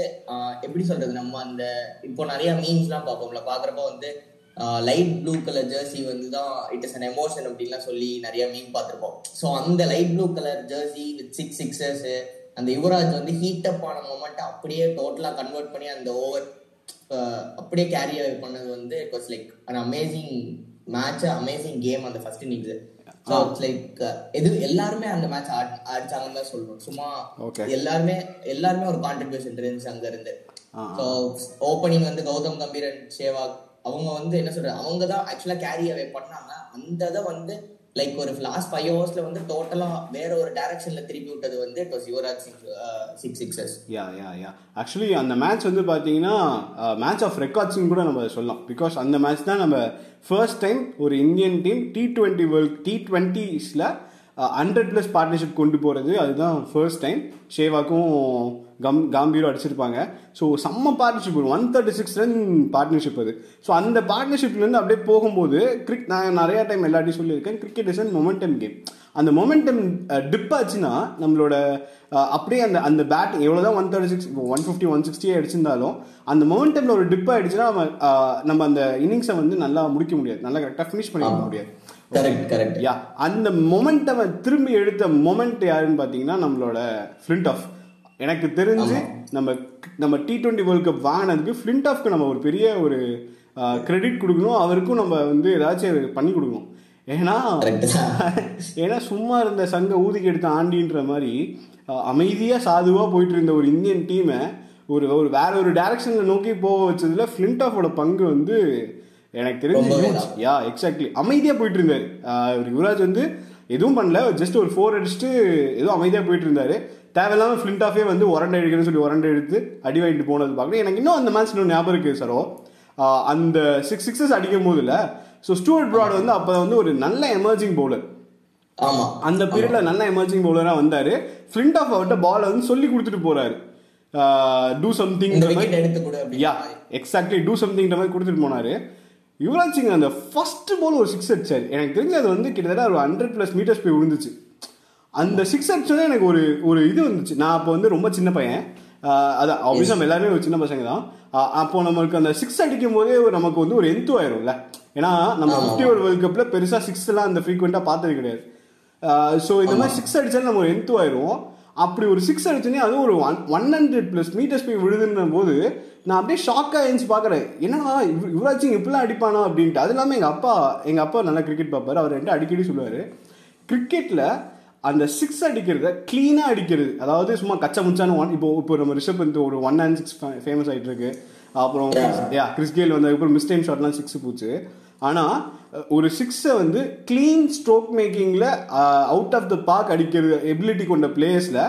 எப்படி சொல்றது நம்ம அந்த இப்போ நிறைய மீன்ஸ்லாம் பார்ப்போம்ல பார்க்குறப்போ வந்து லைட் ப்ளூ கலர் ஜெர்சி வந்து தான் இட் இஸ் அன் எமோஷன் அப்படின்லாம் சொல்லி நிறைய மீன் பார்த்துருப்போம். ஸோ அந்த light blue colour jersey with six sixers அந்த யுவராஜ் வந்து ஹீட் அப் ஆன மூமெண்ட் அப்படியே டோட்டலாக கன்வெர்ட் பண்ணி அந்த ஓவர் அப்படியே கேரி பண்ணது வந்து it was like an amazing match amazing game அந்த first innings so it's like எது எல்லாருமே அந்த மேட்ச் அடிச்சாங்கன்னு தான் சொல்லணும் சும்மா. எல்லாருமே எல்லாருமே ஒரு கான்ட்ரிபியூஷன் இருந்துச்சு அங்க இருந்து. ஸோ ஓப்பனிங் வந்து கௌதம் கம்பீர் அண்ட் சேவாக் அவங்க வந்து என்ன சொல்றது அவங்க தான் ஆக்சுவலா கேரி அவே பண்ணாங்க. அந்த இதை வந்து லைக் ஒரு லாஸ்ட் ஃபைவ் ஹவர்ஸ்ல வந்து டோட்டலா வேற ஒரு டைரக்ஷன்ல திருப்பி விட்டது வந்து it was Yuvraj six six sixes yeah yeah yeah actually அந்த மேட்ச் வந்து பார்த்தீங்கன்னா மேட்ச் uh, ஆஃப் ரெக்கார்ட்ஸ்னு கூட நம்ம சொல்லலாம். பிகாஸ் அந்த மேட்ச் தான் நம்ம ஃபர்ஸ்ட் டைம் ஒரு Indian team T twenty world T டுவெண்ட்டிஸில் hundred plus partnership கொண்டு போகிறது அதுதான் ஃபர்ஸ்ட் டைம் ஷேவாக்கும் கம் காம்பீரும் அடிச்சிருப்பாங்க. ஸோ செம்ம partnership one thirty six run partnership அது. ஸோ அந்த பார்ட்னர்ஷிப்லேருந்து அப்படியே போகும்போது கிரிக் நான் நிறையா டைம் எல்லாத்தையும் சொல்லியிருக்கேன் cricket is and momentum game அந்த மொமெண்டம் டிப் ஆச்சுன்னா நம்மளோட அப்படியே அந்த அந்த பேட் எவ்வளோதான் one thirty six one fifty one sixty அடிச்சிருந்தாலும் அந்த மொமெண்டமில் ஒரு டிப் ஆயிடுச்சுன்னா நம்ம அந்த இன்னிங்ஸை வந்து நல்லா முடிக்க முடியாது. நல்லா கரெக்டாக ஃபினிஷ் பண்ணிக்க முடியாது. கரெக்ட் கரெக்ட் யா அந்த மொமெண்ட்டை திரும்பி எடுத்த மொமெண்ட் யாருன்னு பார்த்தீங்கன்னா நம்மளோட ஃப்ளிண்ட் ஆஃப் எனக்கு தெரிஞ்சு நம்ம நம்ம டி டுவெண்ட்டி வேர்ல்ட் கப் வாங்கினதுக்கு ஃப்ளிண்ட் ஆஃப்க்கு நம்ம ஒரு பெரிய ஒரு கிரெடிட் கொடுக்கணும். அவருக்கும் நம்ம வந்து ஏதாச்சும் பண்ணி கொடுக்கணும். ஏன்னா *laughs* ஏன்னா சும்மா இருந்த சங்க ஊதிக்கு எடுத்த ஆண்டின்ற மாதிரி அஹ், அமைதியா சாதுவா போயிட்டு இருந்த ஒரு இந்தியன் டீமை ஒரு ஒரு வேற ஒரு டைரக்ஷன்ல நோக்கி போக வச்சதுல ஃபிளிண்ட் ஆஃபோட பங்கு வந்து எனக்கு தெரிஞ்சு. யா எக்ஸாக்ட்லி அமைதியா போயிட்டு இருந்தாரு. யுவராஜ் வந்து எதுவும் பண்ணல. ஜஸ்ட் ஒரு ஃபோர் அடிச்சுட்டு ஏதோ அமைதியா போயிட்டு இருந்தாரு. தேவையில்லாம ஃபிளிண்ட் ஆஃபே வந்து உரண்டை எடுக்கணும்னு சொல்லி உரண்டை எடுத்து அடி வாங்கிட்டு போனது பார்க்கணும் எனக்கு இன்னும் அந்த மேட்ச் இன்னும் ஞாபகம் இருக்கு சரோ அந்த சிக்ஸ் சிக்ஸஸ் அடிக்கும் போதுல ஸோ ஸ்டூவர்ட் ப்ராட் வந்து அப்போ வந்து ஒரு நல்ல எமர்ஜிங் பவுலர் ஆமா. அந்த பீரியட்ல நல்ல எமர்ஜிங் பவுலரா வந்தாரு. ஃபிளிண்ட் ஆஃப் அவர்கிட்ட பால் வந்து சொல்லி கொடுத்துட்டு போறாரு. Do something yeah exactly do சம்திங்ன்ற மாதிரி கொடுத்துட்டு போனாரு. யுவராஜ் சிங் அந்த ஃபர்ஸ்ட் பால் ஒரு சிக்ஸ் அடிச்சாரு. எனக்கு தெரிஞ்சு அது வந்து கிட்டத்தட்ட ஒரு ஹண்ட்ரட் பிளஸ் மீட்டர்ஸ் போய் விழுந்துச்சு. அந்த சிக்ஸ் அடிச்சோடனே எனக்கு ஒரு ஒரு இது வந்துச்சு. நான் அப்போ வந்து ரொம்ப சின்ன பையன். அதான் ஆப்வியஸ் நம்ம எல்லாருமே ஒரு சின்ன பசங்க தான். அப்போ நம்மளுக்கு அந்த சிக்ஸ் அடிக்கும் போதே ஒரு நமக்கு வந்து ஒரு எந்து ஆயிரும்ல. ஏன்னா நம்ம. ஃபிஃப்டி ஒரு வேர்ல்ட் கப்ல பெருசா சிக்ஸ் எல்லாம் அந்த ஃப்ரீக்வெண்டா பார்த்தது கிடையாது. ஸோ இந்த மாதிரி சிக்ஸ் அடிச்சாலும் நம்ம ஒரு எந்து ஆயிரும் அப்படி ஒரு சிக்ஸ் அடிச்சோன்னே அதுவும் ஒரு one one hundred plus metres போய் விழுதுன்ற போது நான் அப்படியே ஷாக்காக எழுந்து பார்க்குறேன். என்னடா இவ் யுவராஜ் சிங் இப்படிலாம் அடிப்பானா அப்படின்ட்டு. அது இல்லாமல் எங்கள் அப்பா எங்கள் அப்பா நல்லா கிரிக்கெட் பார்ப்பாரு. அவர் என்கிட்ட அடிக்கடி சொல்லுவார். கிரிக்கெட்டில் அந்த சிக்ஸ் அடிக்கிறத க்ளீனாக அடிக்கிறது. அதாவது சும்மா கச்சா முச்சான ஒன் இப்போ இப்போ நம்ம ரிஷப் வந்து ஒரு ஒன் அண்ட் சிக்ஸ் ஃபேமஸ் ஆகிட்டு இருக்கு அப்புறம் யா கிறிஸ் கேல் வந்ததுக்கப்புறம் மிஸ் டைம் ஷாட்லாம் சிக்ஸ் போச்சு. ஆனால் ஒரு சிக்ஸை வந்து க்ளீன் ஸ்ட்ரோக் மேக்கிங்கில் அவுட் ஆஃப் த பார்க் அடிக்கிறது எபிலிட்டி கொண்ட பிளேயர்ஸில்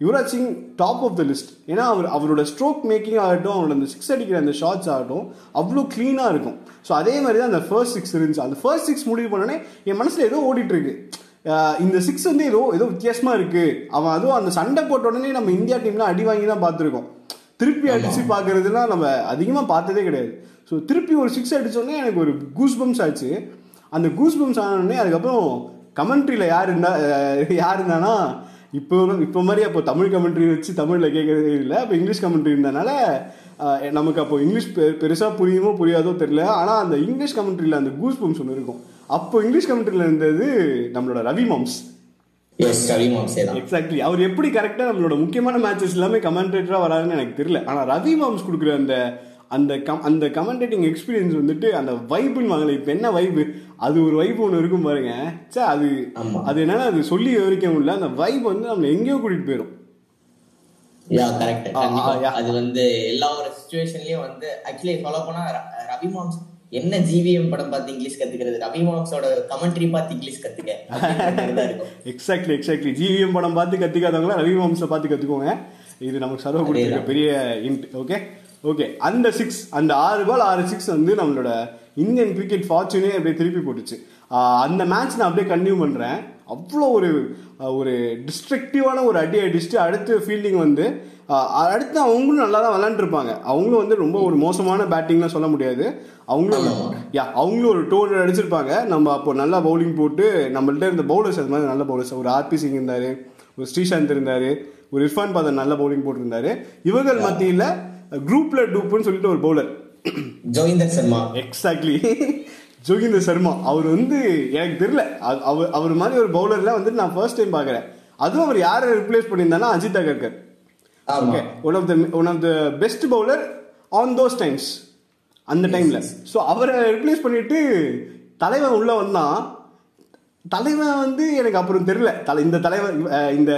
Yuvraj Singh top of the list ஏன்னா அவர் அவரோட ஸ்ட்ரோக் மேக்கிங் ஆகட்டும் அவரோட அந்த சிக்ஸ் அடிக்கிற அந்த ஷாட்ஸ் ஆகட்டும் அவ்வளோ க்ளீனாக இருக்கும். ஸோ அதே மாதிரி தான் அந்த ஃபர்ஸ்ட் சிக்ஸ் இருந்துச்சு. அந்த ஃபர்ஸ்ட் சிக்ஸ் முடிவு பண்ணோடனே என் மனசில் ஏதோ ஓடிட்டு இருக்கு ஆஹ் இந்த சிக்ஸ் வந்து ஏதோ ஏதோ வித்தியாசமா இருக்கு. அவன் அதுவும் அந்த சண்டை போட்ட உடனே நம்ம இந்தியா டீம்லாம் அடி வாங்கி தான் பார்த்துருக்கோம். திருப்பி அடிச்சு பார்க்கறதுலாம் நம்ம அதிகமாக பார்த்ததே கிடையாது. ஸோ திருப்பி ஒரு சிக்ஸ் அடிச்சோடனே எனக்கு ஒரு கூஸ் பம்ஸ் ஆச்சு. அந்த கூஸ் பம்ஸ் ஆனோடனே அதுக்கப்புறம் கமெண்ட்ரியில் யார் இருந்தா யார் இருந்தானா இப்போ இப்போ மாதிரி அப்போ தமிழ் கமெண்ட்ரி வச்சு தமிழில் கேட்கறதே இல்லை. அப்போ இங்கிலீஷ் கமெண்ட்ரி இருந்தனால நமக்கு அப்போ இங்கிலீஷ் பெ- பெருசா புரியுமோ புரியாதோ தெரியல. ஆனால் அந்த இங்கிலீஷ் கமெண்ட்ரியில் அந்த கூஸ் பம்ஸ் ஒன்று இருக்கும். அப்போ இங்கிலீஷ் கமெண்ட்ரியில் இருந்தது நம்மளோட ரவி மாம்ஸ். எக்ஸாக்ட்லி அவர் எப்படி கரெக்டாக நம்மளோட முக்கியமான மேட்சஸ் எல்லாமே கமெண்டேட்டராக வராருன்னு எனக்கு தெரியல. ஆனால் ரவி மாம்ஸ் கொடுக்குற அந்த அந்த கம் அந்த கமெண்டேட்டிங் எக்ஸ்பீரியன்ஸ் வந்துட்டு அந்த வைப்புன்னு வாங்கல. இப்போ என்ன வைப்பு அது ஒரு வைப் ஒன்று இருக்கும் பாருங்க. சே அது. அது என்னன்னா அது சொல்லி விவரிக்க முடியல. அந்த வைப் வந்து நம்ம எங்கேயோ கூட்டிட்டு போயிடும். அது வந்து எல்லா ஒரு சுச்சுவேஷன்லயும் வந்து ஆக்சுவலி போனா ர- ரவி மாம்ஸ் என்ன ஜிவிஎம் படம் பார்த்து இங்கிலீஷ் கத்துக்கிறது? ரவி மாம்ஸோட கமெண்ட்ரி பார்த்து இங்கிலீஷ் கத்துக்க. எக்ஸாக்ட்லி எக்ஸாக்ட்லி ஜிவிஎம் படம் பார்த்து கற்றுக்காதவங்களா ரவி மாம்ஸை பார்த்து கற்றுக்கோங்க இது நமக்கு சர்வ கொடுத்துருக்க. பெரிய இன்ட் ஓகே ஓகே அந்த சிக்ஸ் அந்த ஆறு பால் ஆறு சிக்ஸ் வந்து நம்மளோட இந்தியன் கிரிக்கெட் ஃபார்ச்சூனே அப்படியே திருப்பி போட்டுச்சு. அந்த மேட்ச் நான் அப்படியே கன்டினியூ பண்ணுறேன் அவ்வளோ ஒரு ஒரு டிஸ்ட்ரக்டிவான ஒரு அடி அடிச்சுட்டு அடுத்த ஃபீல்டிங் வந்து அடுத்து அவங்களும் நல்லா தான் விளாண்டுருப்பாங்க அவங்களும் வந்து ரொம்ப ஒரு மோசமான பேட்டிங்லாம் சொல்ல முடியாது. அவங்களும் யா அவங்களும் ஒரு டூ ஹண்ட்ரட் அடிச்சிருப்பாங்க. நம்ம அப்போ நல்லா பவுலிங் போட்டு நம்மள்ட்ட இருந்த பவுலர்ஸ் அது மாதிரி நல்ல பவுலர்ஸ் ஒரு ஆர்பி சிங் இருந்தாரு ஒரு ஸ்ரீசாந்த் இருந்தாரு ஒரு இர்ஃபான் பாதன் நல்ல பவுலிங் போட்டிருந்தாரு. இவர்கள் மத்தியில் குரூப்ல டூப்புன்னு சொல்லிட்டு ஒரு பவுலர் ஜோயிந்தர் சர்மா. எக்ஸாக்ட்லி ஜோகிந்தர் சர்மா அவர் வந்து எனக்கு தெரியல. அவர் அவர் மாதிரி ஒரு பவுலர்ல வந்து நான் ஃபர்ஸ்ட் டைம் பார்க்குறேன். அதுவும் அவர் யாரை replace பண்ணியிருந்தானா Ajit Agarkar okay one of the one of the best bowler on those times அந்த டைம்ல ஸோ அவரை ரிப்ளேஸ் பண்ணிட்டு தலைவன் உள்ள வந்தான். தலைவன் வந்து எனக்கு அப்புறம் தெரியல. தலை இந்த தலைவன் இந்த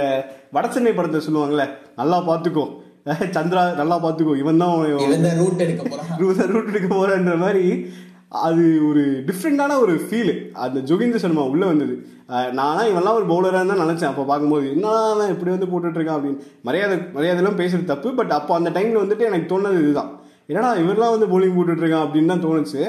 வடசென்னை படத்தை சொல்லுவாங்கல்ல நல்லா பார்த்துக்கோ. அஹ், *laughs* சந்திரா நல்லா பார்த்துக்கோ. இவன் தான் இவன் தான் ரூட் எடுக்க போறான் ரூட் எடுக்க போறன்ற மாதிரி அது ஒரு டிஃப்ரெண்டான ஒரு ஃபீலு அந்த ஜோகிந்தர் சர்மா உள்ளே வந்தது. அஹ் நானா ஒரு பவுலராக தான் நினச்சேன். அப்போ பார்க்கும்போது என்ன இப்படி வந்து போட்டுட்ருக்கான் அப்படின்னு. மரியாதை மரியாதைலாம் பேசுறது தப்பு பட் அப்போ அந்த டைமில் வந்துட்டு எனக்கு தோணுது இதுதான். என்னடா இவரெல்லாம் வந்து போலிங் போட்டுட்ருக்கான் அப்படின்னு தான் தோணுச்சு.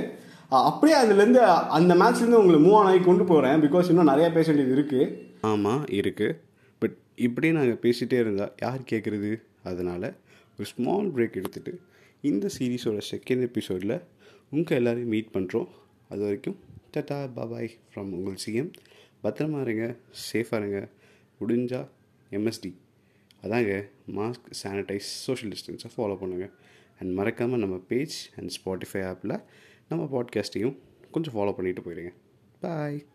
அப்படியே அதுலேருந்து அந்த மேட்ச்லேருந்து உங்களை மூவ் ஆன் ஆகி கொண்டு போகிறேன் பிகாஸ் இன்னும் நிறையா பேச வேண்டியது இருக்குது ஆமாம் இருக்குது பட் இப்படியே நாங்கள் பேசிகிட்டே இருந்தால் யார் கேட்குறது அதனால் ஒரு ஸ்மால் பிரேக் எடுத்துகிட்டு இந்த சீரீஸோட செகண்ட் எபிசோடில் உங்கள் எல்லோரையும் மீட் பண்ணுறோம் அது வரைக்கும் டட்டா பாபாய் ஃப்ரம் உங்கள் சிஎம் பத்திரமா இருங்க சேஃபாக இருங்க. முடிஞ்சா எம்எஸ்டி அதாங்க மாஸ்க் சானிடைஸ் சோஷியல் டிஸ்டன்ஸை ஃபாலோ பண்ணுங்கள் அண்ட் மறக்காமல் நம்ம பேஜ் அண்ட் ஸ்பாட்டிஃபை ஆப்பில் நம்ம பாட்காஸ்ட்டையும் கொஞ்சம் ஃபாலோ பண்ணிட்டு போயிடுங்க பாய்